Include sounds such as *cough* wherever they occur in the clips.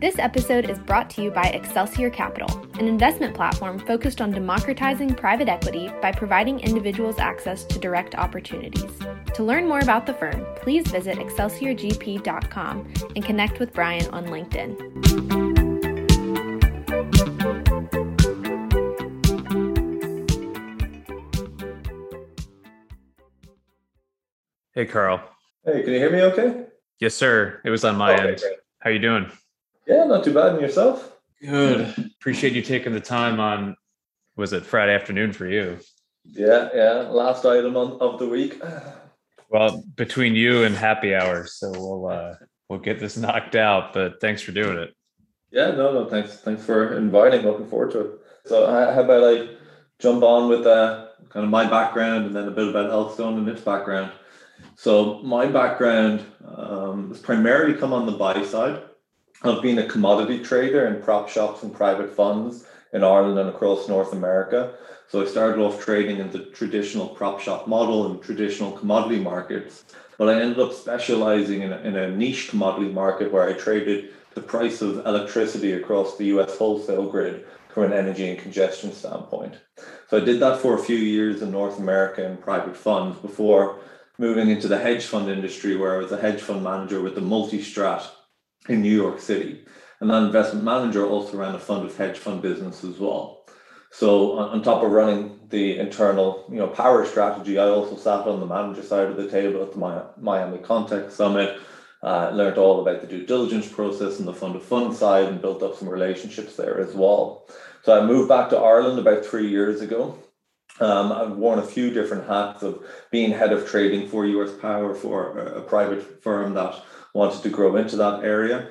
This episode is brought to you by Excelsior Capital, an investment platform focused on democratizing private equity by providing individuals access to direct opportunities. To learn more about the firm, please visit excelsiorgp.com and connect with Brian on LinkedIn. Hey, Karl. Hey, can you hear me okay? Yes, sir. It was on my Okay, end. great. How you doing? Yeah, not too bad. And yourself? Good. Appreciate you taking the time on. Was it Friday afternoon for you? Yeah, yeah. Last item on, of the week. Well, between you and happy hour, so we'll uh, we'll get this *laughs* knocked out. But thanks for doing it. Yeah, no, no, thanks. Thanks for inviting. Looking forward to it. So, how about I jump on with uh, kind of my background and then a bit about Elkstone and its background. So, my background um, has primarily come on the buy side. I've been a commodity trader in prop shops and private funds in Ireland and across North America. So I started off trading in the traditional prop shop model and traditional commodity markets, but I ended up specializing in a, in a niche commodity market where I traded the price of electricity across the US wholesale grid from an energy and congestion standpoint. So I did that for a few years in North America in private funds before moving into the hedge fund industry, where I was a hedge fund manager with the multi-strat in New York City. And that investment manager also ran a fund of hedge fund business as well. So on, on top of running the internal, you know, power strategy, I also sat on the manager side of the table at the Miami Context Summit. Uh, learned all about the due diligence process and the fund of fund side and built up some relationships there as well. So I moved back to Ireland about three years ago. Um, I've worn a few different hats of being head of trading for US Power for a, a private firm that wanted to grow into that area.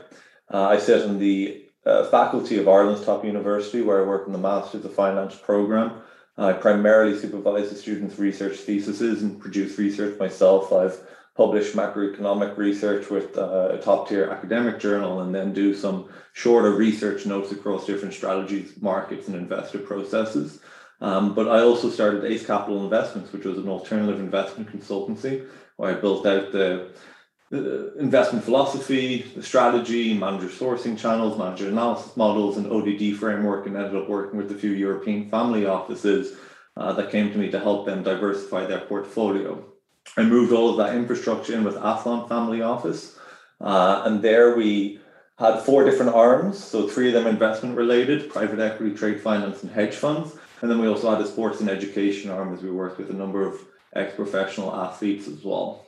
Uh, I sit in the uh, faculty of Ireland's top university, where I work in the Masters of Finance program. I primarily supervise the students' research theses and produce research myself. I've published macroeconomic research with uh, a top tier academic journal and then do some shorter research notes across different strategies, markets, and investor processes. Um, but I also started Ace Capital Investments, which was an alternative investment consultancy, where I built out the the investment philosophy, the strategy, manager sourcing channels, manager analysis models, and ODD framework, and ended up working with a few European family offices uh, that came to me to help them diversify their portfolio. I moved all of that infrastructure in with Athlon Family Office, uh, and there we had four different arms. So three of them investment related: private equity, trade finance, and hedge funds. And then we also had a sports and education arm as we worked with a number of ex-professional athletes as well.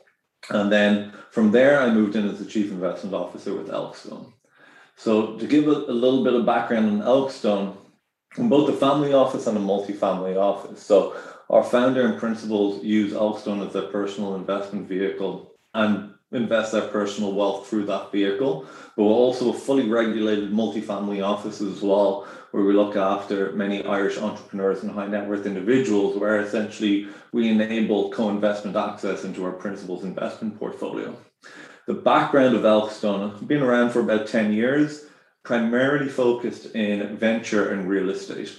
And then from there, I moved in as the chief investment officer with Elkstone. So to give a, a little bit of background on Elkstone, in both a family office and a multi-family office. So our founder and principals use Elkstone as their personal investment vehicle and invest their personal wealth through that vehicle. But we're also a fully regulated multi-family office as well, where we look after many Irish entrepreneurs and high net worth individuals, where essentially we enable co-investment access into our principal's investment portfolio. The background of Elkstone has been around for about 10 years. primarily focused in venture and real estate.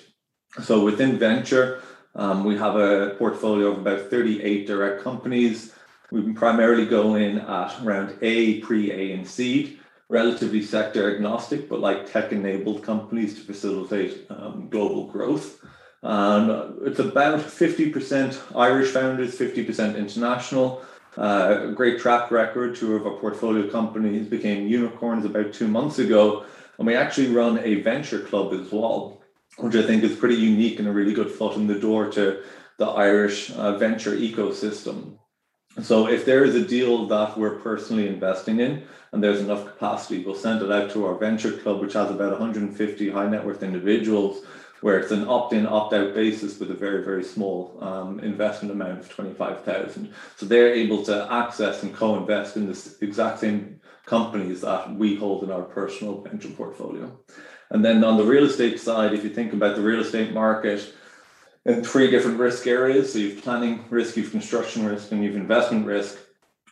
So within venture, um, we have a portfolio of about 38 direct companies. We primarily go in at around A, pre A, and seed, relatively sector agnostic, but like tech enabled companies to facilitate um, global growth. Um, it's about 50% Irish founders, 50% international. Uh, great track record. Two of our portfolio companies became unicorns about two months ago. And we actually run a venture club as well, which I think is pretty unique and a really good foot in the door to the Irish uh, venture ecosystem. So if there is a deal that we're personally investing in and there's enough capacity, we'll send it out to our venture club, which has about 150 high net worth individuals where it's an opt-in, opt-out basis with a very, very small um, investment amount of 25,000. So they're able to access and co-invest in the exact same companies that we hold in our personal venture portfolio. And then on the real estate side, if you think about the real estate market in three different risk areas, so you've planning risk, you've construction risk, and you've investment risk.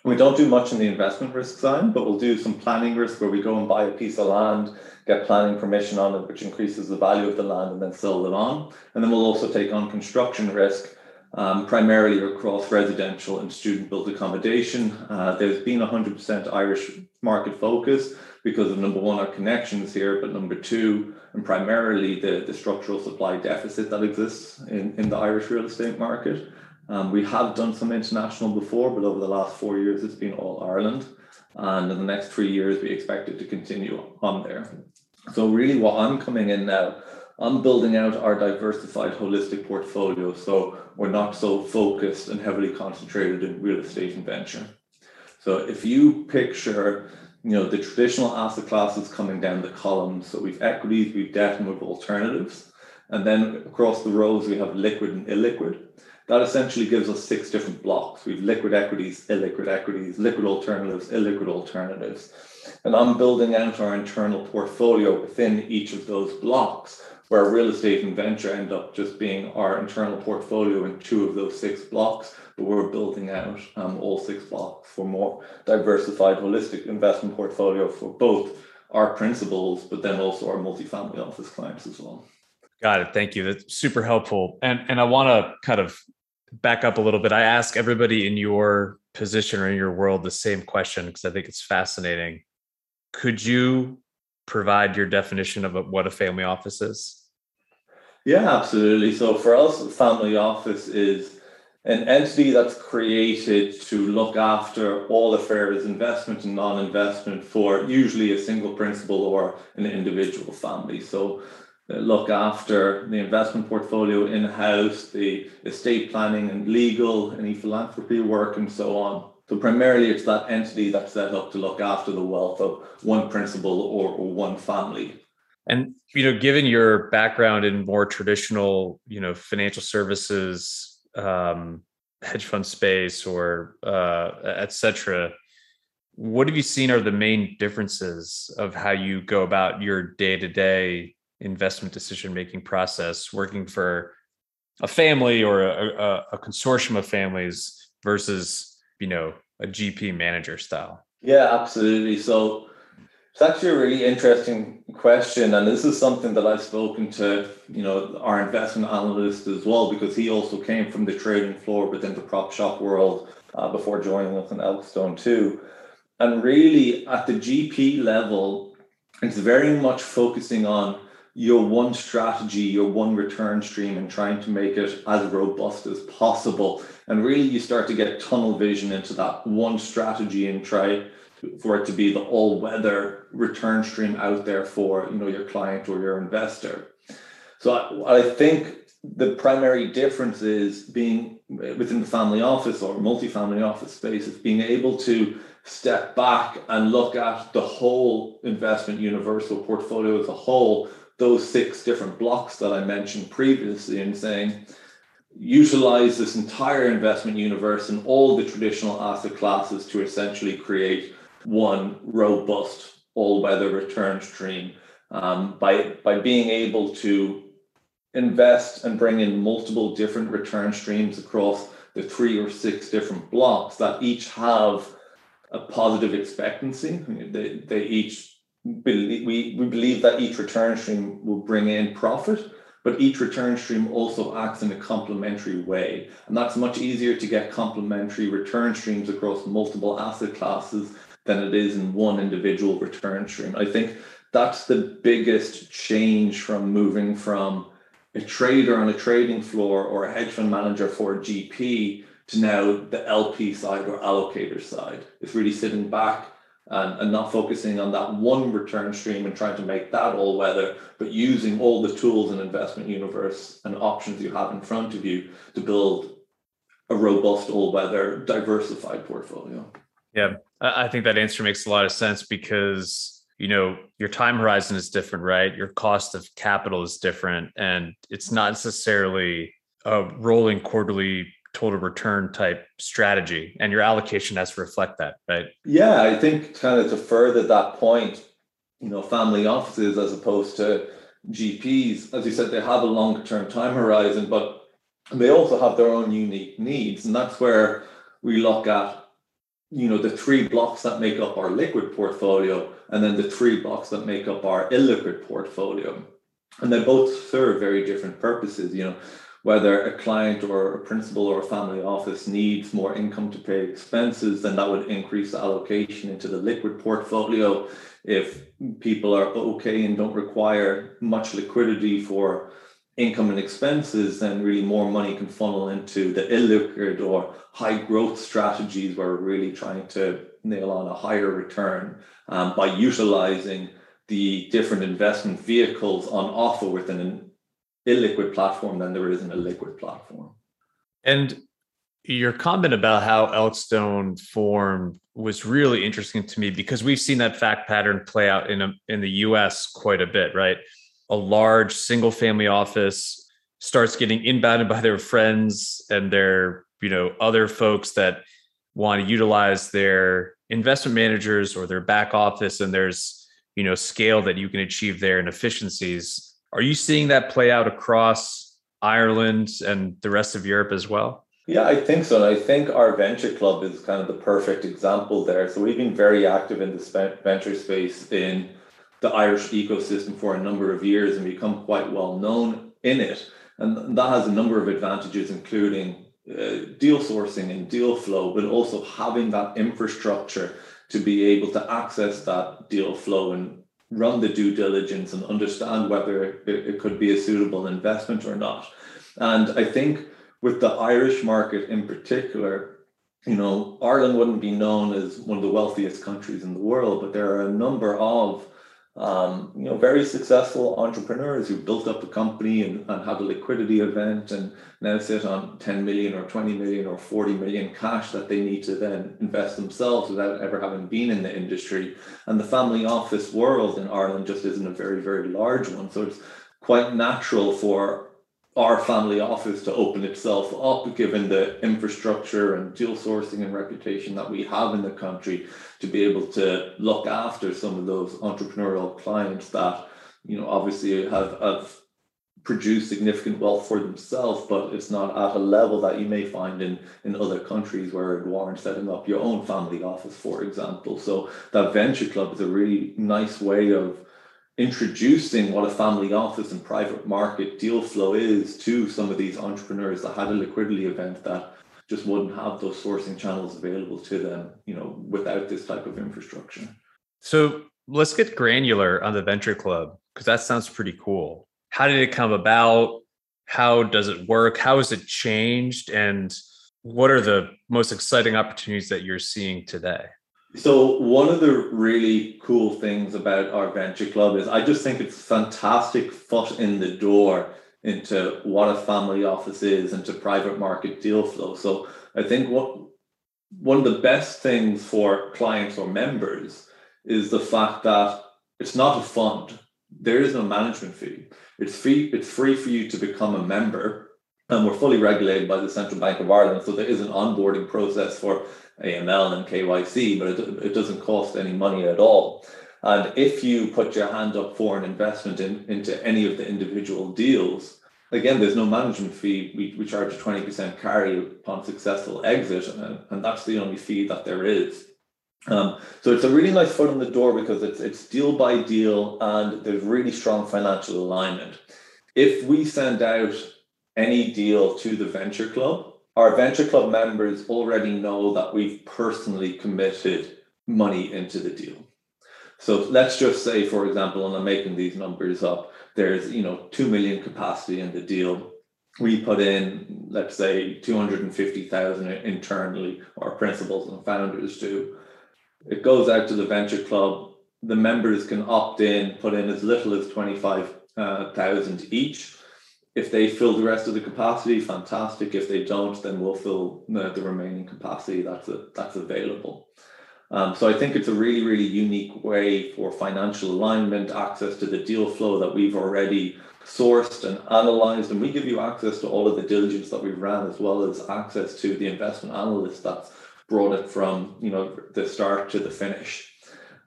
We don't do much in the investment risk side, but we'll do some planning risk where we go and buy a piece of land get planning permission on it, which increases the value of the land and then sell it on. And then we'll also take on construction risk, um, primarily across residential and student built accommodation. Uh, there's been 100% Irish market focus because of number one, our connections here, but number two, and primarily the, the structural supply deficit that exists in, in the Irish real estate market. Um, we have done some international before, but over the last four years, it's been all Ireland. And in the next three years, we expect it to continue on there. So really what I'm coming in now, I'm building out our diversified holistic portfolio. So we're not so focused and heavily concentrated in real estate and venture. So if you picture, you know, the traditional asset classes coming down the columns, so we've equities, we've debt, and we've alternatives. And then across the rows, we have liquid and illiquid. That essentially gives us six different blocks. We've liquid equities, illiquid equities, liquid alternatives, illiquid alternatives. And I'm building out our internal portfolio within each of those blocks, where real estate and venture end up just being our internal portfolio in two of those six blocks. But we're building out um, all six blocks for more diversified, holistic investment portfolio for both our principals, but then also our multifamily office clients as well. Got it. Thank you. That's super helpful. And and I want to kind of back up a little bit. I ask everybody in your position or in your world the same question because I think it's fascinating could you provide your definition of what a family office is? Yeah, absolutely. So for us, family office is an entity that's created to look after all affairs, investment and non-investment for usually a single principal or an individual family. So uh, look after the investment portfolio in-house, the estate planning and legal, any philanthropy work and so on. So primarily it's that entity that's set up to look after the wealth of one principal or, or one family. And you know, given your background in more traditional, you know, financial services, um, hedge fund space, or uh, etc., what have you seen are the main differences of how you go about your day-to-day investment decision making process, working for a family or a, a, a consortium of families versus you know a GP manager style? Yeah, absolutely. So it's actually a really interesting question, and this is something that I've spoken to you know our investment analyst as well because he also came from the trading floor within the prop shop world uh, before joining us in Elkstone too. And really, at the GP level, it's very much focusing on your one strategy, your one return stream, and trying to make it as robust as possible. And really, you start to get tunnel vision into that one strategy and try for it to be the all-weather return stream out there for you know your client or your investor. So I, I think the primary difference is being within the family office or multi-family office space is being able to step back and look at the whole investment universal portfolio as a whole those six different blocks that I mentioned previously and saying, utilize this entire investment universe and all the traditional asset classes to essentially create one robust all-weather return stream um, by by being able to invest and bring in multiple different return streams across the three or six different blocks that each have a positive expectancy. They, they each believe, we, we believe that each return stream will bring in profit, but each return stream also acts in a complementary way. And that's much easier to get complementary return streams across multiple asset classes than it is in one individual return stream. I think that's the biggest change from moving from a trader on a trading floor or a hedge fund manager for a GP to now the LP side or allocator side. It's really sitting back and, and not focusing on that one return stream and trying to make that all weather, but using all the tools and investment universe and options you have in front of you to build a robust all weather diversified portfolio. Yeah, I think that answer makes a lot of sense because you know your time horizon is different right your cost of capital is different and it's not necessarily a rolling quarterly total return type strategy and your allocation has to reflect that right? Yeah i think kind of to further that point you know family offices as opposed to gps as you said they have a longer term time horizon but they also have their own unique needs and that's where we look at you know the three blocks that make up our liquid portfolio and then the three blocks that make up our illiquid portfolio. And they both serve very different purposes you know whether a client or a principal or a family office needs more income to pay expenses then that would increase the allocation into the liquid portfolio. If people are okay and don't require much liquidity for income and expenses, then really more money can funnel into the illiquid or high growth strategies where we're really trying to nail on a higher return um, by utilizing the different investment vehicles on offer within an illiquid platform than there is in a liquid platform. And your comment about how Elkstone formed was really interesting to me because we've seen that fact pattern play out in a, in the US quite a bit, right? a large single family office starts getting inbounded by their friends and their you know other folks that want to utilize their investment managers or their back office and there's you know scale that you can achieve there and efficiencies are you seeing that play out across ireland and the rest of europe as well? Yeah i think so. And i think our venture club is kind of the perfect example there. So we've been very active in the venture space in the Irish ecosystem for a number of years and become quite well known in it. And that has a number of advantages, including uh, deal sourcing and deal flow, but also having that infrastructure to be able to access that deal flow and run the due diligence and understand whether it, it could be a suitable investment or not. And I think with the Irish market in particular, you know, Ireland wouldn't be known as one of the wealthiest countries in the world, but there are a number of um, you know, very successful entrepreneurs who built up a company and, and had a liquidity event and now sit on 10 million or 20 million or 40 million cash that they need to then invest themselves without ever having been in the industry. And the family office world in Ireland just isn't a very, very large one. So it's quite natural for our family office to open itself up, given the infrastructure and deal sourcing and reputation that we have in the country, to be able to look after some of those entrepreneurial clients that, you know, obviously have, have produced significant wealth for themselves, but it's not at a level that you may find in, in other countries where it warrants setting up your own family office, for example. So that venture club is a really nice way of introducing what a family office and private market deal flow is to some of these entrepreneurs that had a liquidity event that just wouldn't have those sourcing channels available to them, you know, without this type of infrastructure. So let's get granular on the venture club because that sounds pretty cool. How did it come about? How does it work? How has it changed? And what are the most exciting opportunities that you're seeing today? So one of the really cool things about our venture club is I just think it's fantastic foot in the door into what a family office is into private market deal flow. So I think what one of the best things for clients or members is the fact that it's not a fund. There is no management fee. It's free, it's free for you to become a member. And we're fully regulated by the Central Bank of Ireland. So there is an onboarding process for AML and KYC, but it, it doesn't cost any money at all. And if you put your hand up for an investment in, into any of the individual deals, again, there's no management fee. We, we charge a 20% carry upon successful exit, and, and that's the only fee that there is. Um, so it's a really nice foot in the door because it's it's deal by deal and there's really strong financial alignment. If we send out any deal to the venture club, our venture club members already know that we've personally committed money into the deal. So let's just say, for example, and I'm making these numbers up, there's you know two million capacity in the deal. We put in, let's say, 250,000 internally, our principals and founders do. It goes out to the venture club. The members can opt in, put in as little as 25,000 uh, each. If they fill the rest of the capacity, fantastic. If they don't, then we'll fill the, the remaining capacity that's a, that's available. Um, so I think it's a really, really unique way for financial alignment, access to the deal flow that we've already sourced and analyzed, and we give you access to all of the diligence that we've ran, as well as access to the investment analyst that's brought it from you know the start to the finish.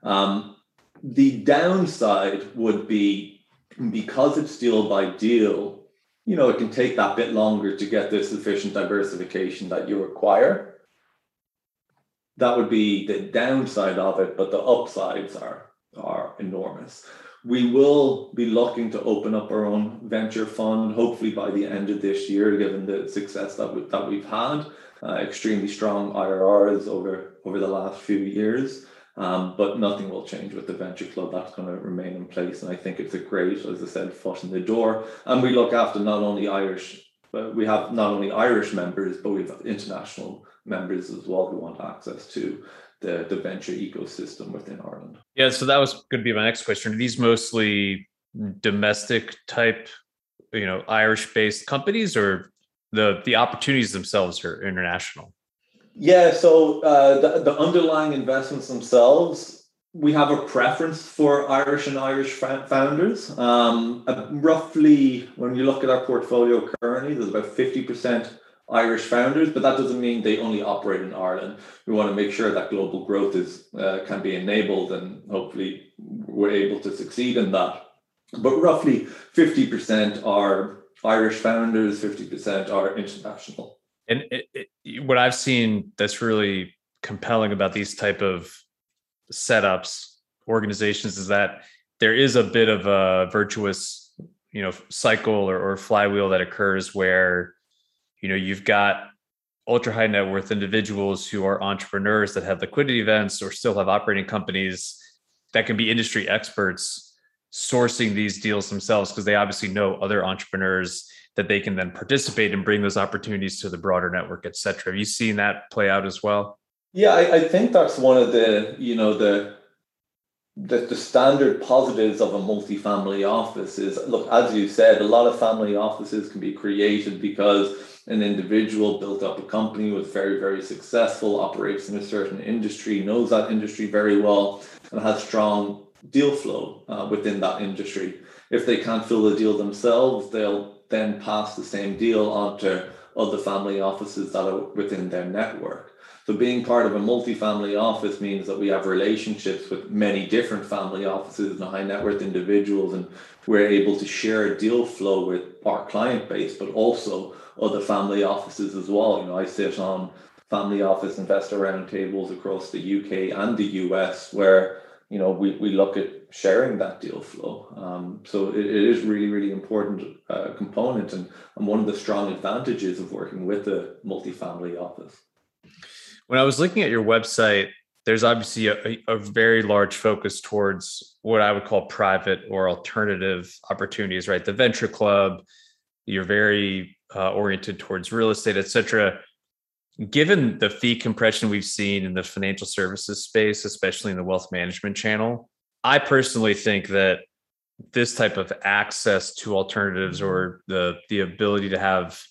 Um, the downside would be because it's deal by deal, you know, it can take that bit longer to get the sufficient diversification that you require that would be the downside of it, but the upsides are are enormous. We will be looking to open up our own venture fund, hopefully by the end of this year, given the success that we, that we've had. Uh, extremely strong IRRs over over the last few years. Um, but nothing will change with the venture club. That's going to remain in place, and I think it's a great, as I said, foot in the door. And we look after not only Irish, but we have not only Irish members, but we have international members as well who want access to the, the venture ecosystem within Ireland. Yeah, so that was going to be my next question. Are these mostly domestic type, you know, Irish based companies or the the opportunities themselves are international? Yeah, so uh, the, the underlying investments themselves, we have a preference for Irish and Irish founders. Um, roughly, when you look at our portfolio currently, there's about 50% Irish founders, but that doesn't mean they only operate in Ireland. We want to make sure that global growth is uh, can be enabled, and hopefully we're able to succeed in that. But roughly fifty percent are Irish founders, fifty percent are international. And it, it, what I've seen that's really compelling about these type of setups, organizations, is that there is a bit of a virtuous, you know, cycle or, or flywheel that occurs where you know you've got ultra high net worth individuals who are entrepreneurs that have liquidity events or still have operating companies that can be industry experts sourcing these deals themselves because they obviously know other entrepreneurs that they can then participate and bring those opportunities to the broader network et cetera. Have you seen that play out as well? Yeah i, I think that's one of the you know the the, the standard positives of a multi-family office is look as you said a lot of family offices can be created because an individual built up a company was very very successful operates in a certain industry knows that industry very well and has strong deal flow uh, within that industry. If they can't fill the deal themselves they'll then pass the same deal on to other family offices that are within their network so being part of a multi-family office means that we have relationships with many different family offices and high net worth individuals, and we're able to share deal flow with our client base, but also other family offices as well. You know, I sit on family office investor roundtables across the UK and the US where you know we, we look at sharing that deal flow. Um, so it, it is really really important uh, component and, and one of the strong advantages of working with a multifamily office. When I was looking at your website, there's obviously a, a, very large focus towards what I would call private or alternative opportunities, right? The venture club, you're very uh, oriented towards real estate, et cetera. Given the fee compression we've seen in the financial services space, especially in the wealth management channel, I personally think that this type of access to alternatives or the the ability to have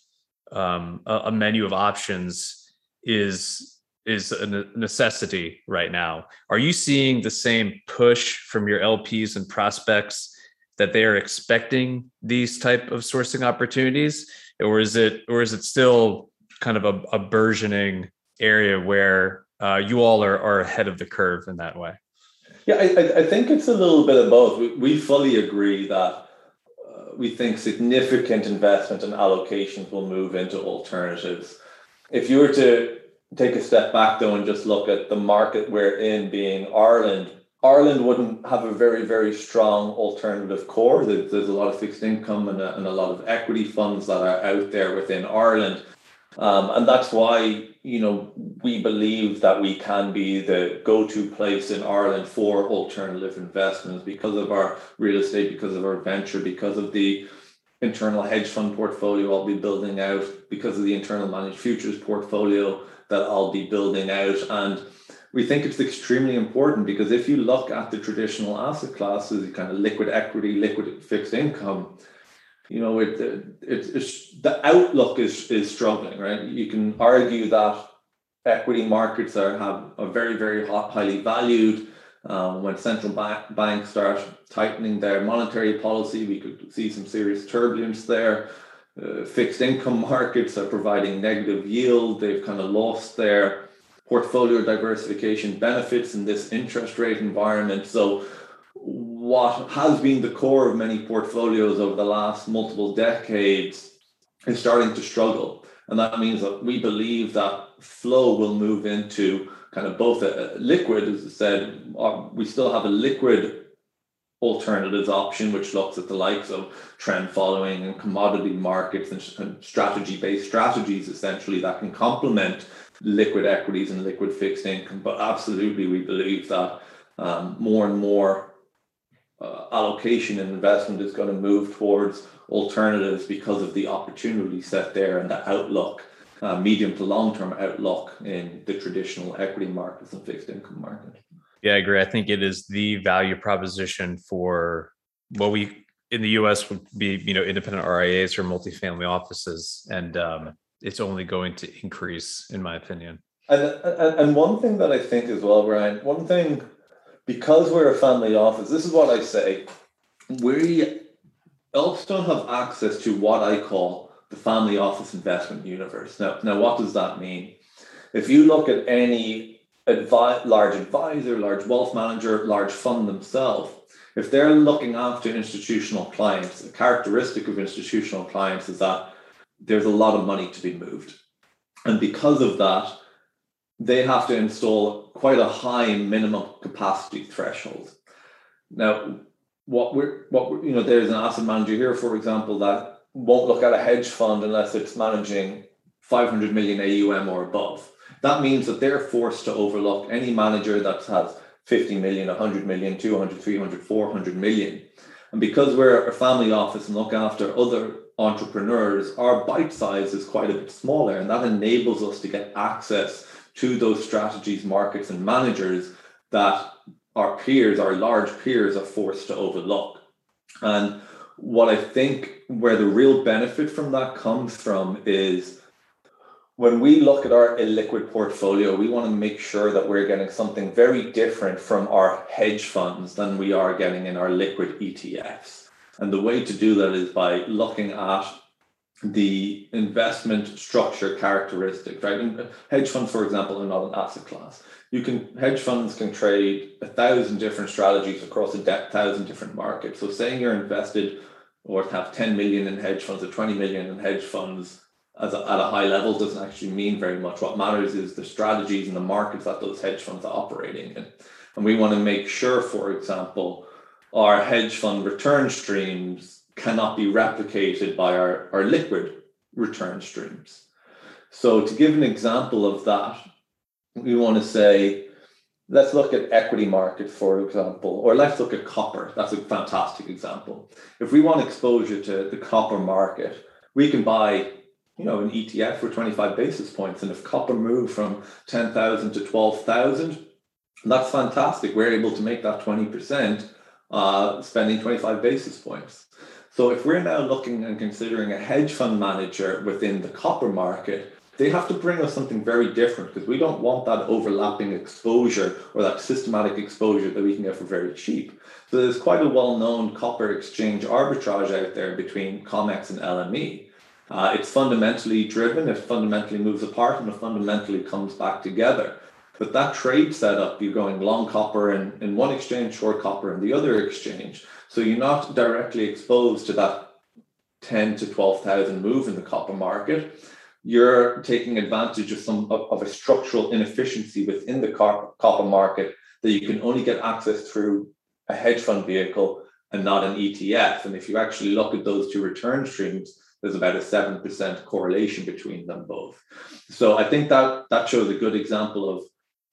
um, a, a menu of options is is a necessity right now. Are you seeing the same push from your LPs and prospects that they are expecting these type of sourcing opportunities, or is it or is it still kind of a, a burgeoning area where uh, you all are, are ahead of the curve in that way? Yeah, I, I think it's a little bit of both. We, we fully agree that uh, we think significant investment and allocations will move into alternatives. If you were to take a step back though and just look at the market we're in being Ireland, Ireland wouldn't have a very, very strong alternative core. There's, a lot of fixed income and a, and a lot of equity funds that are out there within Ireland. Um, and that's why, you know, we believe that we can be the go-to place in Ireland for alternative investments because of our real estate, because of our venture, because of the internal hedge fund portfolio I'll be building out, because of the internal managed futures portfolio that I'll be building out. And we think it's extremely important because if you look at the traditional asset classes, kind of liquid equity, liquid fixed income, you know, it, it, it's the outlook is is struggling, right? You can argue that equity markets are have a very very hot, highly valued. Um, when central bank, banks start tightening their monetary policy, we could see some serious turbulence there. Uh, fixed income markets are providing negative yield. They've kind of lost their portfolio diversification benefits in this interest rate environment. So what has been the core of many portfolios over the last multiple decades is starting to struggle. And that means that we believe that flow will move into kind of both a, liquid, as I said, uh, we still have a liquid alternatives option, which looks at the likes of trend following and commodity markets and strategy based strategies, essentially, that can complement liquid equities and liquid fixed income. But absolutely, we believe that um, more and more uh, allocation and investment is going to move towards alternatives because of the opportunity set there and the outlook, uh, medium to long term outlook in the traditional equity markets and fixed income market. Yeah, I agree. I think it is the value proposition for what we in the U.S. would be, you know, independent RIAs or multifamily offices, and um, it's only going to increase, in my opinion. And, and and one thing that I think as well, Brian, one thing because we're a family office, this is what I say. We Elks don't have access to what I call the family office investment universe. Now, now what does that mean? If you look at any advi- large advisor, large wealth manager, large fund themselves, if they're looking after institutional clients, a characteristic of institutional clients is that there's a lot of money to be moved. And because of that, they have to install quite a high minimum capacity threshold. Now, what we're what we're, you know, there's an asset manager here, for example, that won't look at a hedge fund unless it's managing 500 million AUM or above. That means that they're forced to overlook any manager that has 50 million, 100 million, 200, 300, 400 million. And because we're a family office and look after other entrepreneurs, our bite size is quite a bit smaller, and that enables us to get access to those strategies, markets, and managers that our peers, our large peers, are forced to overlook. And what I think where the real benefit from that comes from is when we look at our illiquid portfolio, we want to make sure that we're getting something very different from our hedge funds than we are getting in our liquid ETFs. And the way to do that is by looking at the investment structure characteristics, right? And uh, hedge funds, for example, are not an asset class. You can hedge funds can trade a thousand different strategies across a thousand different markets. So saying you're invested or have 10 million in hedge funds or 20 million in hedge funds as a, at a high level doesn't actually mean very much. What matters is the strategies and the markets that those hedge funds are operating in. And we want to make sure, for example, our hedge fund return streams cannot be replicated by our, our liquid return streams. So, to give an example of that, we want to say, let's look at equity market, for example, or let's look at copper. That's a fantastic example. If we want exposure to the copper market, we can buy you know, an ETF for 25 basis points. And if copper moved from 10,000 to 12,000, that's fantastic. We're able to make that 20%, uh, spending 25 basis points. So if we're now looking and considering a hedge fund manager within the copper market, they have to bring us something very different because we don't want that overlapping exposure or that systematic exposure that we can get for very cheap. So there's quite a well-known copper exchange arbitrage out there between COMEX and LME. Uh, it's fundamentally driven, it fundamentally moves apart, and it fundamentally comes back together. But that trade setup, you're going long copper in, in one exchange, short copper in the other exchange. So you're not directly exposed to that 10 to 12,000 move in the copper market. you're taking advantage of some of, of a structural inefficiency within the copper market that you can only get access through a hedge fund vehicle and not an ETF. And if you actually look at those two return streams, there's about a 7% correlation between them both. So I think that that shows a good example of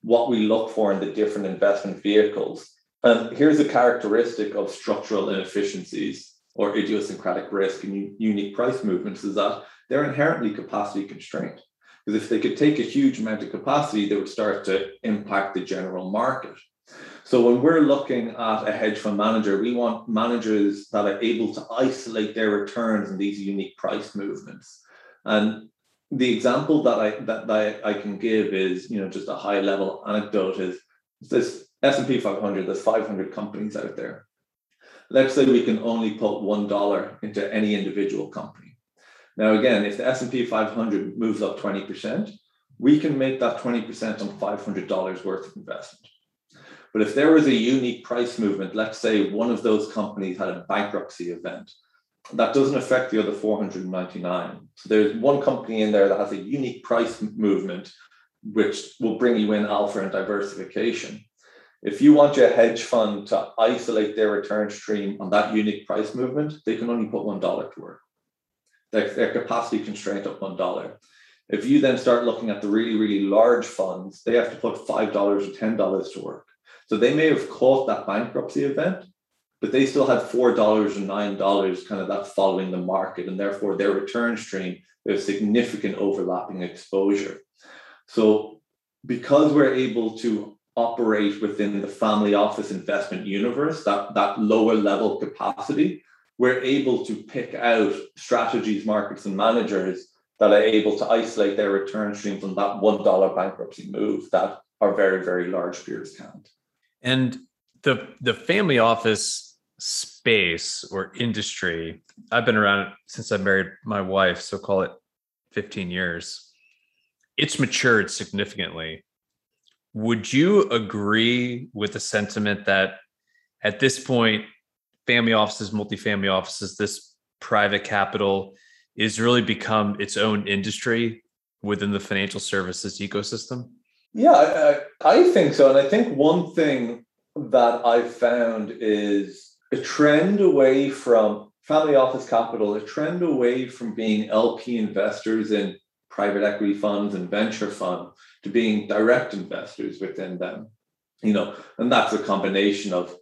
what we look for in the different investment vehicles. And here's a characteristic of structural inefficiencies or idiosyncratic risk and unique price movements is that they're inherently capacity constrained. Because if they could take a huge amount of capacity, they would start to impact the general market. So when we're looking at a hedge fund manager, we want managers that are able to isolate their returns in these unique price movements. And the example that I that, that I can give is, you know, just a high level anecdote is this S&P 500, there's 500 companies out there. Let's say we can only put $1 into any individual company. Now, again, if the S&P 500 moves up 20%, we can make that 20% on $500 worth of investment. But if there was a unique price movement, let's say one of those companies had a bankruptcy event, that doesn't affect the other 499. So there's one company in there that has a unique price movement, which will bring you in alpha and diversification. If you want your hedge fund to isolate their return stream on that unique price movement, they can only put $1 to work. Their, capacity constraint of $1. If you then start looking at the really, really large funds, they have to put $5 or $10 to work. So they may have caught that bankruptcy event, but they still had four dollars or nine dollars kind of that following the market, and therefore their return stream there's significant overlapping exposure. So because we're able to operate within the family office investment universe, that, that lower level capacity, we're able to pick out strategies, markets, and managers that are able to isolate their return stream from that $1 bankruptcy move that our very, very large peers can't. And the the family office space or industry, I've been around since I married my wife, so call it 15 years. It's matured significantly. Would you agree with the sentiment that at this point, family offices, multifamily offices, this private capital is really become its own industry within the financial services ecosystem? Yeah, I, I think so. And I think one thing that I've found is a trend away from family office capital, a trend away from being LP investors in private equity funds and venture fund to being direct investors within them. You know, and that's a combination of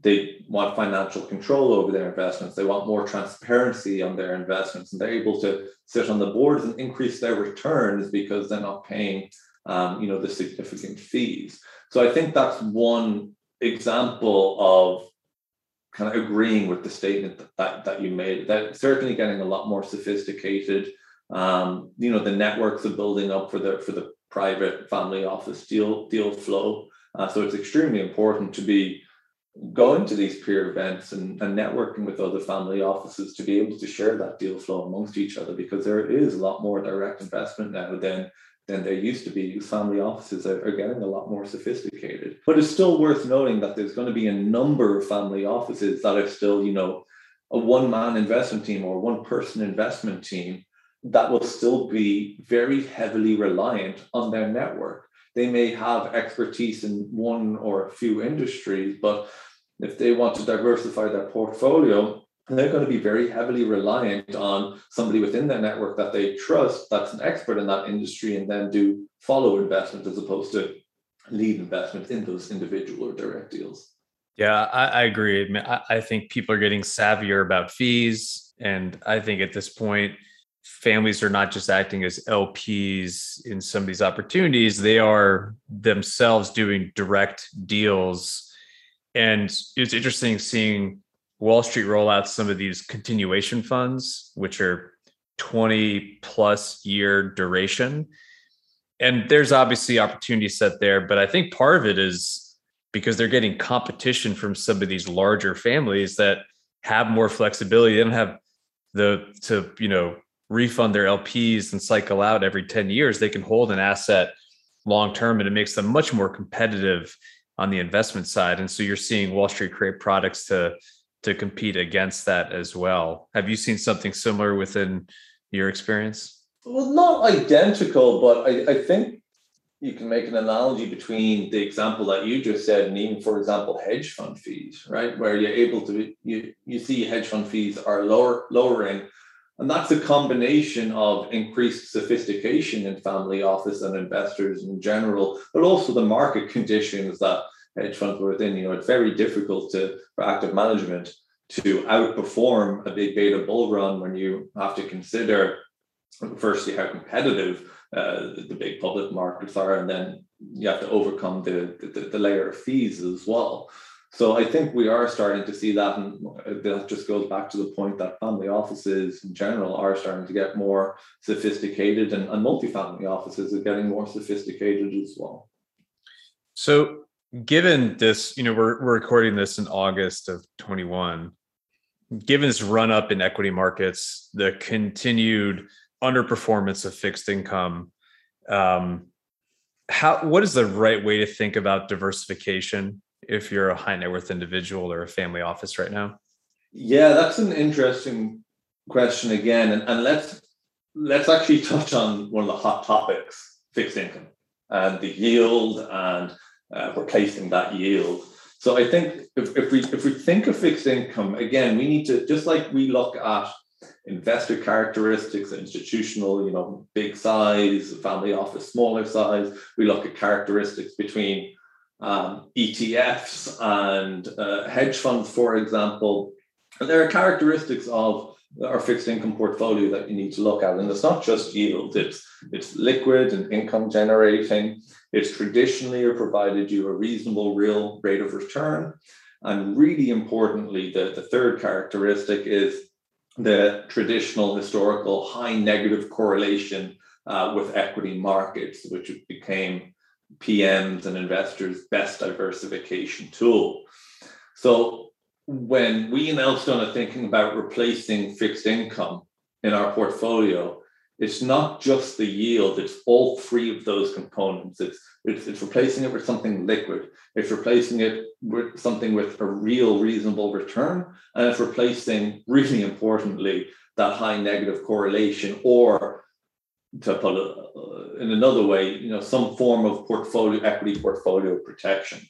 they want financial control over their investments. They want more transparency on their investments, and they're able to sit on the boards and increase their returns because they're not paying um, you know, the significant fees. So I think that's one example of kind of agreeing with the statement that, that, you made. That certainly getting a lot more sophisticated. Um, you know, the networks are building up for the for the private family office deal deal flow. Uh, so it's extremely important to be going to these peer events and, and networking with other family offices to be able to share that deal flow amongst each other because there is a lot more direct investment now than than there used to be. Family offices are, are, getting a lot more sophisticated. But it's still worth noting that there's going to be a number of family offices that are still, you know, a one man investment team or one person investment team that will still be very heavily reliant on their network. They may have expertise in one or a few industries, but if they want to diversify their portfolio, they're going to be very heavily reliant on somebody within their network that they trust that's an expert in that industry and then do follow investment as opposed to lead investment in those individual or direct deals. Yeah, I, I agree. I, I think people are getting savvier about fees. And I think at this point, families are not just acting as LPs in some of these opportunities, they are themselves doing direct deals. And it's interesting seeing Wall Street roll out some of these continuation funds, which are 20 plus year duration. And there's obviously opportunity set there, but I think part of it is because they're getting competition from some of these larger families that have more flexibility. They don't have the to, you know, refund their LPs and cycle out every 10 years. They can hold an asset long term and it makes them much more competitive on the investment side. And so you're seeing Wall Street create products to to compete against that as well. Have you seen something similar within your experience? Well, not identical, but I, I think you can make an analogy between the example that you just said and even, for example, hedge fund fees, right? Where you're able to you you see hedge fund fees are lower lowering, and that's a combination of increased sophistication in family office and investors in general, but also the market conditions that hedge funds were within. You know, it's very difficult to for active management to outperform a big beta bull run when you have to consider firstly how competitive uh, the big public markets are, and then you have to overcome the, the, the layer of fees as well. So I think we are starting to see that, and that just goes back to the point that family offices in general are starting to get more sophisticated, and, and multifamily offices are getting more sophisticated as well. So, given this, you know, we're we're recording this in August of 21. Given this run up in equity markets, the continued underperformance of fixed income um, how what is the right way to think about diversification if you're a high net worth individual or a family office right now yeah that's an interesting question again and, and let's let's actually *laughs* touch on one of the hot topics fixed income and the yield and uh, replacing that yield so i think if, if we if we think of fixed income again we need to just like we look at investor characteristics, institutional, you know, big size, family office, smaller size. We look at characteristics between um, ETFs and uh, hedge funds, for example. There are characteristics of our fixed income portfolio that you need to look at. And it's not just yield, it's, it's liquid and income generating. It's traditionally provided you a reasonable real rate of return. And really importantly, the, the third characteristic is the traditional historical high negative correlation uh, with equity markets, which became PMs and investors' best diversification tool. So when we in Elkstone are thinking about replacing fixed income in our portfolio, it's not just the yield, it's all three of those components. It's, it's, it's replacing it with something liquid, it's replacing it with something with a real reasonable return, and it's replacing, really importantly, that high negative correlation or to put it uh, in another way, you know, some form of portfolio equity portfolio protection.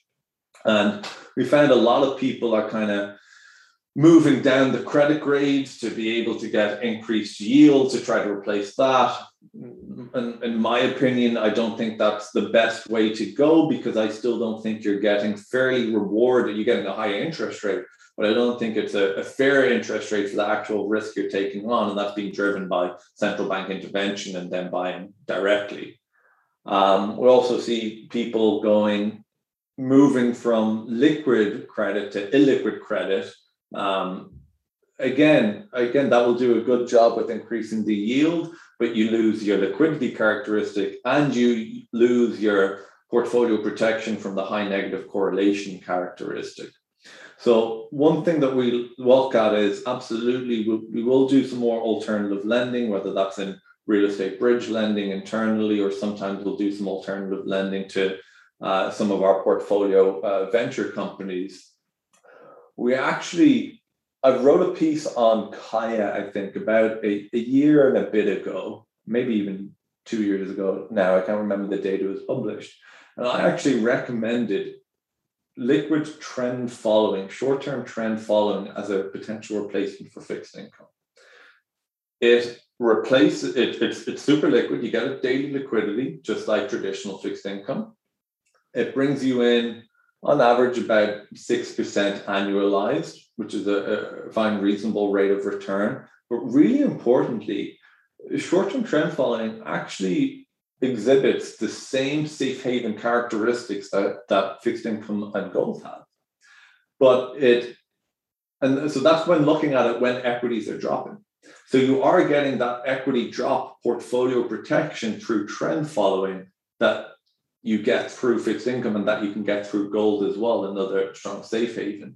And we found a lot of people are kind of moving down the credit grades to be able to get increased yield to try to replace that. And in my opinion, I don't think that's the best way to go because I still don't think you're getting fairly rewarded. You're getting a high interest rate, but I don't think it's a, a fair interest rate for the actual risk you're taking on. And that's being driven by central bank intervention and then buying directly. Um, we also see people going, moving from liquid credit to illiquid credit um, again, again, that will do a good job with increasing the yield, but you lose your liquidity characteristic and you lose your portfolio protection from the high negative correlation characteristic. So one thing that we look at is absolutely we will do some more alternative lending, whether that's in real estate bridge lending internally, or sometimes we'll do some alternative lending to uh, some of our portfolio uh, venture companies we actually I wrote a piece on CAIA, I think, about a, a year and a bit ago, maybe even two years ago now. I can't remember the date it was published. And I actually recommended liquid trend following, short term trend following as a potential replacement for fixed income. It replaces it, it's, it's super liquid. You get a daily liquidity, just like traditional fixed income. It brings you in on average about 6% annualized, which is a, a fine, reasonable rate of return. But really importantly, short term trend following actually exhibits the same safe haven characteristics that, that fixed income and gold have. But it, and so that's when looking at it when equities are dropping. So you are getting that equity drop portfolio protection through trend following that you get through fixed income and that you can get through gold as well, another strong safe haven.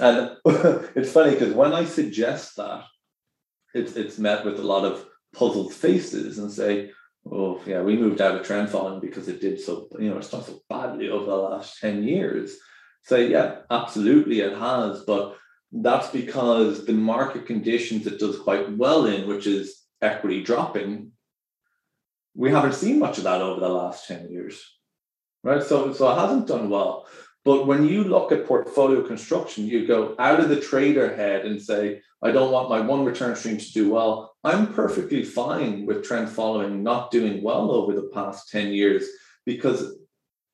And *laughs* it's funny because when I suggest that, it's it's met with a lot of puzzled faces and say, "Oh, yeah, we moved out of trend following because it did so, you know, it's done so badly over the last ten years." So, yeah, absolutely, it has, but that's because the market conditions it does quite well in, which is equity dropping, we haven't seen much of that over the last 10 years. Right. So so it hasn't done well. But when you look at portfolio construction, you go out of the trader head and say, I don't want my one return stream to do well. I'm perfectly fine with trend following not doing well over the past 10 years because,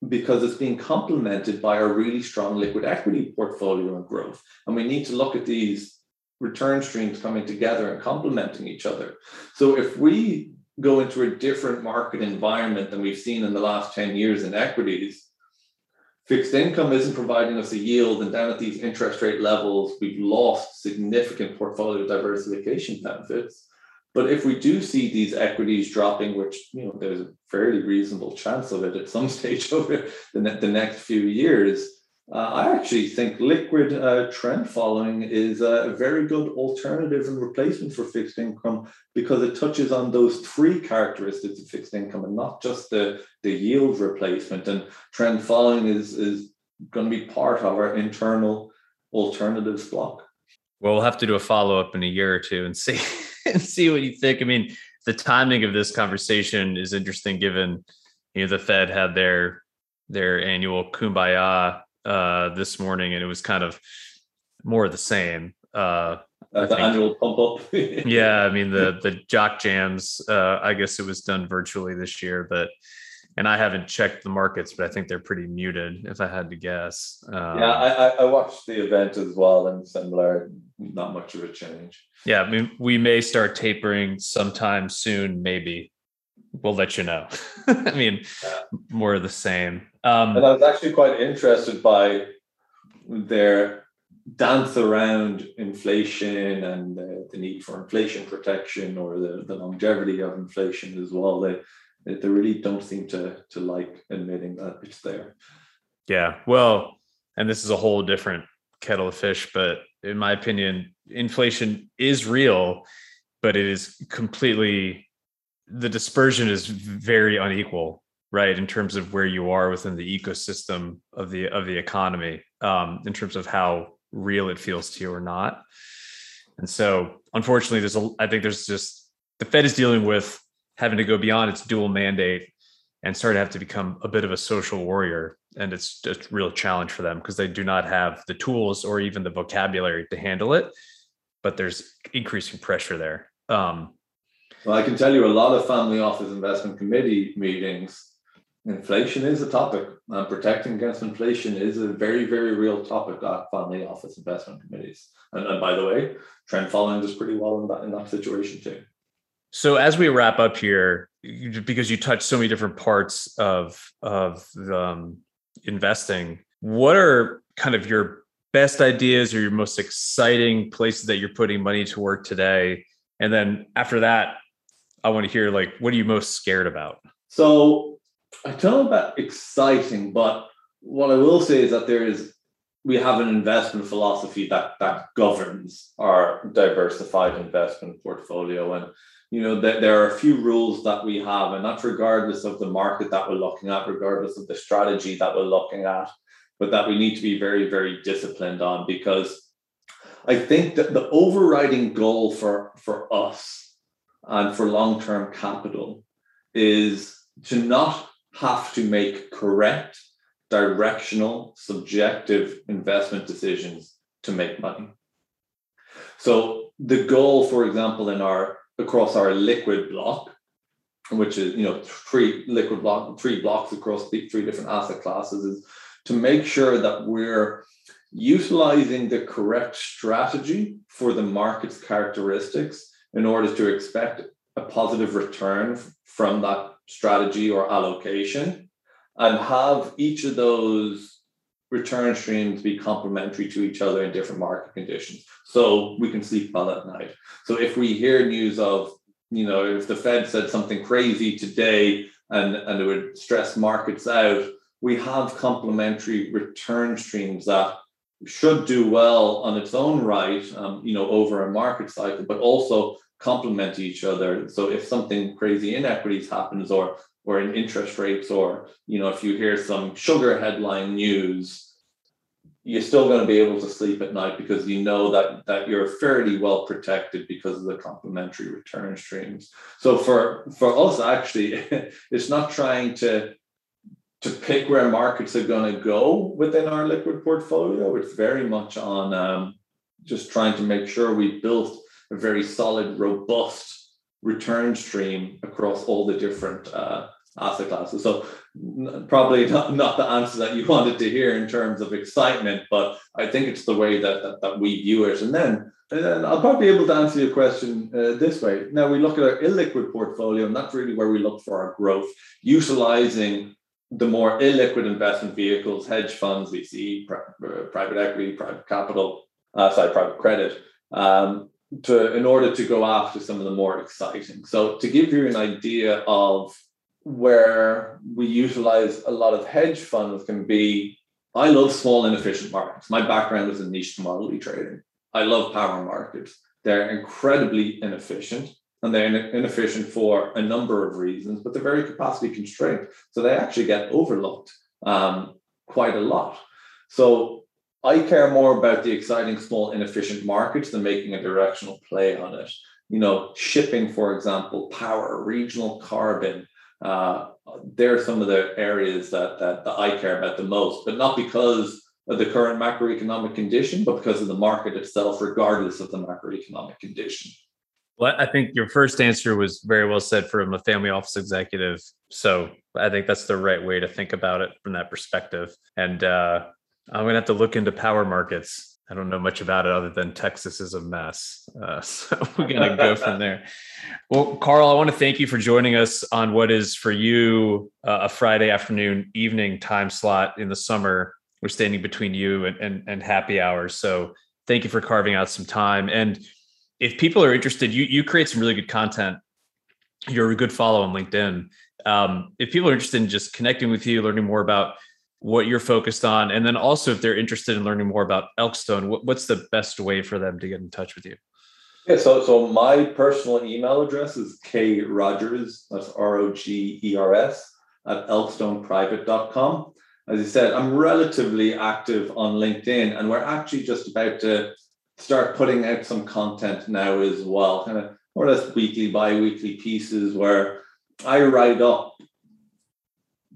because it's being complemented by a really strong liquid equity portfolio and growth. And we need to look at these return streams coming together and complementing each other. So if we go into a different market environment than we've seen in the last 10 years in equities, fixed income isn't providing us a yield and down at these interest rate levels we've lost significant portfolio diversification benefits. But if we do see these equities dropping which you know there's a fairly reasonable chance of it at some *laughs* stage over the, ne- the next few years uh, I actually think liquid uh, trend following is a very good alternative and replacement for fixed income because it touches on those three characteristics of fixed income and not just the, the yield replacement. And trend following is, is going to be part of our internal alternatives block. Well, we'll have to do a follow up in a year or two and see *laughs* and see what you think. I mean, the timing of this conversation is interesting given you know the Fed had their their annual kumbaya uh, this morning, and it was kind of more of the same. Uh, the annual pump up. *laughs* yeah, I mean the the jock jams. Uh, I guess it was done virtually this year, but and I haven't checked the markets, but I think they're pretty muted. If I had to guess. Um, yeah, I, I watched the event as well, and similar, not much of a change. Yeah, I mean we may start tapering sometime soon, maybe we'll let you know. *laughs* I mean, yeah. more of the same. Um, and I was actually quite interested by their dance around inflation and the, the need for inflation protection or the, the longevity of inflation as well. They they really don't seem to to like admitting that it's there. Yeah, well, and this is a whole different kettle of fish, but in my opinion, inflation is real, but it is completely the dispersion is very unequal right in terms of where you are within the ecosystem of the of the economy um, in terms of how real it feels to you or not and so unfortunately there's a i think there's just the fed is dealing with having to go beyond its dual mandate and start to have to become a bit of a social warrior and it's a real challenge for them because they do not have the tools or even the vocabulary to handle it but there's increasing pressure there um, well, I can tell you a lot of family office investment committee meetings. Inflation is a topic, and protecting against inflation is a very, very real topic at family office investment committees. And, and by the way, trend following does pretty well in that in that situation too. So as we wrap up here, because you touched so many different parts of of um, investing, what are kind of your best ideas or your most exciting places that you're putting money to work today? And then after that, I want to hear like what are you most scared about? So I don't know about exciting, but what I will say is that there is we have an investment philosophy that that governs our diversified investment portfolio. And you know that there are a few rules that we have and that's regardless of the market that we're looking at regardless of the strategy that we're looking at but that we need to be very very disciplined on because i think that the overriding goal for for us and for long term capital is to not have to make correct, directional, subjective investment decisions to make money. So the goal, for example, in our across our liquid block, which is you know three liquid block, three blocks across the three different asset classes, is to make sure that we're utilizing the correct strategy for the market's characteristics in order to expect a positive return from that strategy or allocation and have each of those return streams be complementary to each other in different market conditions. So we can sleep well at night. So if we hear news of you know if the fed said something crazy today and and it would stress markets out we have complementary return streams that should do well on its own right, um, you know, over a market cycle, but also complement each other. So if something crazy in equities happens, or or in interest rates, or you know, if you hear some sugar headline news, you're still going to be able to sleep at night because you know that that you're fairly well protected because of the complementary return streams. So for for us, actually, *laughs* it's not trying to to pick where markets are going to go within our liquid portfolio. It's very much on um, just trying to make sure we built a very solid, robust return stream across all the different uh, asset classes. So probably *laughs* not, not the answer that you wanted to hear in terms of excitement, but I think it's the way that, that, that we view it. And then and I'll probably be able to answer your question uh, this way. Now we look at our illiquid portfolio, and that's really where we look for our growth, utilizing the more illiquid investment vehicles, hedge funds, VC, uh, private equity, private capital, uh, sorry, private credit, um, to in order to go after some of the more exciting. So to give you an idea of where we utilize a lot of hedge funds can be I love small inefficient markets. My background is in niche commodity trading. I love power markets. They're incredibly inefficient and they're inefficient for a number of reasons, but they're very capacity constrained. So they actually get overlooked um, quite a lot. So I care more about the exciting small inefficient markets than making a directional play on it. You know, shipping, for example, power, regional carbon, uh, they're some of the areas that, that, that I care about the most, but not because of the current macroeconomic condition, but because of the market itself, regardless of the macroeconomic condition. Well, I think your first answer was very well said from a family office executive. So I think that's the right way to think about it from that perspective. And uh, I'm to have to look into power markets I don't know much about it other than Texas is a mess. Uh, *laughs* so we're to go from there. Well, Karl, I want to thank you for joining us on what is for you uh, a Friday afternoon, evening time slot in the summer. We're standing between you and, and, and happy hours. So thank you for carving out some time. And if people are interested, you, you create some really good content. You're a good follow on LinkedIn. Um, if people are interested in just connecting with you, learning more about what you're focused on. And then also if they're interested in learning more about elkstone what, what's the best way for them to get in touch with you? Yeah so so my personal email address is k rogers that's r-o-g-e-r-s at elkstoneprivate.com as you said i'm relatively active on linkedin and we're actually just about to start putting out some content now as well kind of more or less weekly bi-weekly pieces where i write up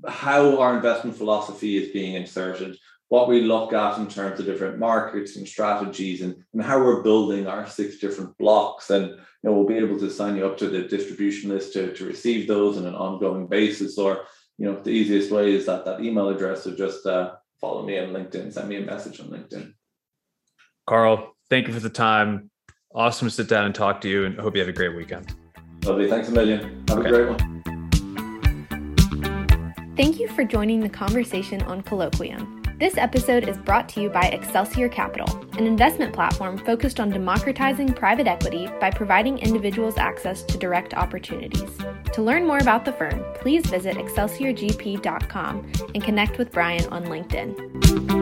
how our investment philosophy is being inserted, what we look at in terms of different markets and strategies, and, and how we're building our six different blocks. And you know, we'll be able to sign you up to the distribution list to, to receive those on an ongoing basis. Or you know, the easiest way is that that email address. So just uh, follow me on LinkedIn, send me a message on LinkedIn. Karl, thank you for the time. Awesome to sit down and talk to you, and hope you have a great weekend. Lovely. Thanks a million. Have okay. a great one. Thank you for joining the conversation on Colloquium. This episode is brought to you by Excelsior Capital, an investment platform focused on democratizing private equity by providing individuals access to direct opportunities. To learn more about the firm, please visit excelsiorgp.com and connect with Brian on LinkedIn.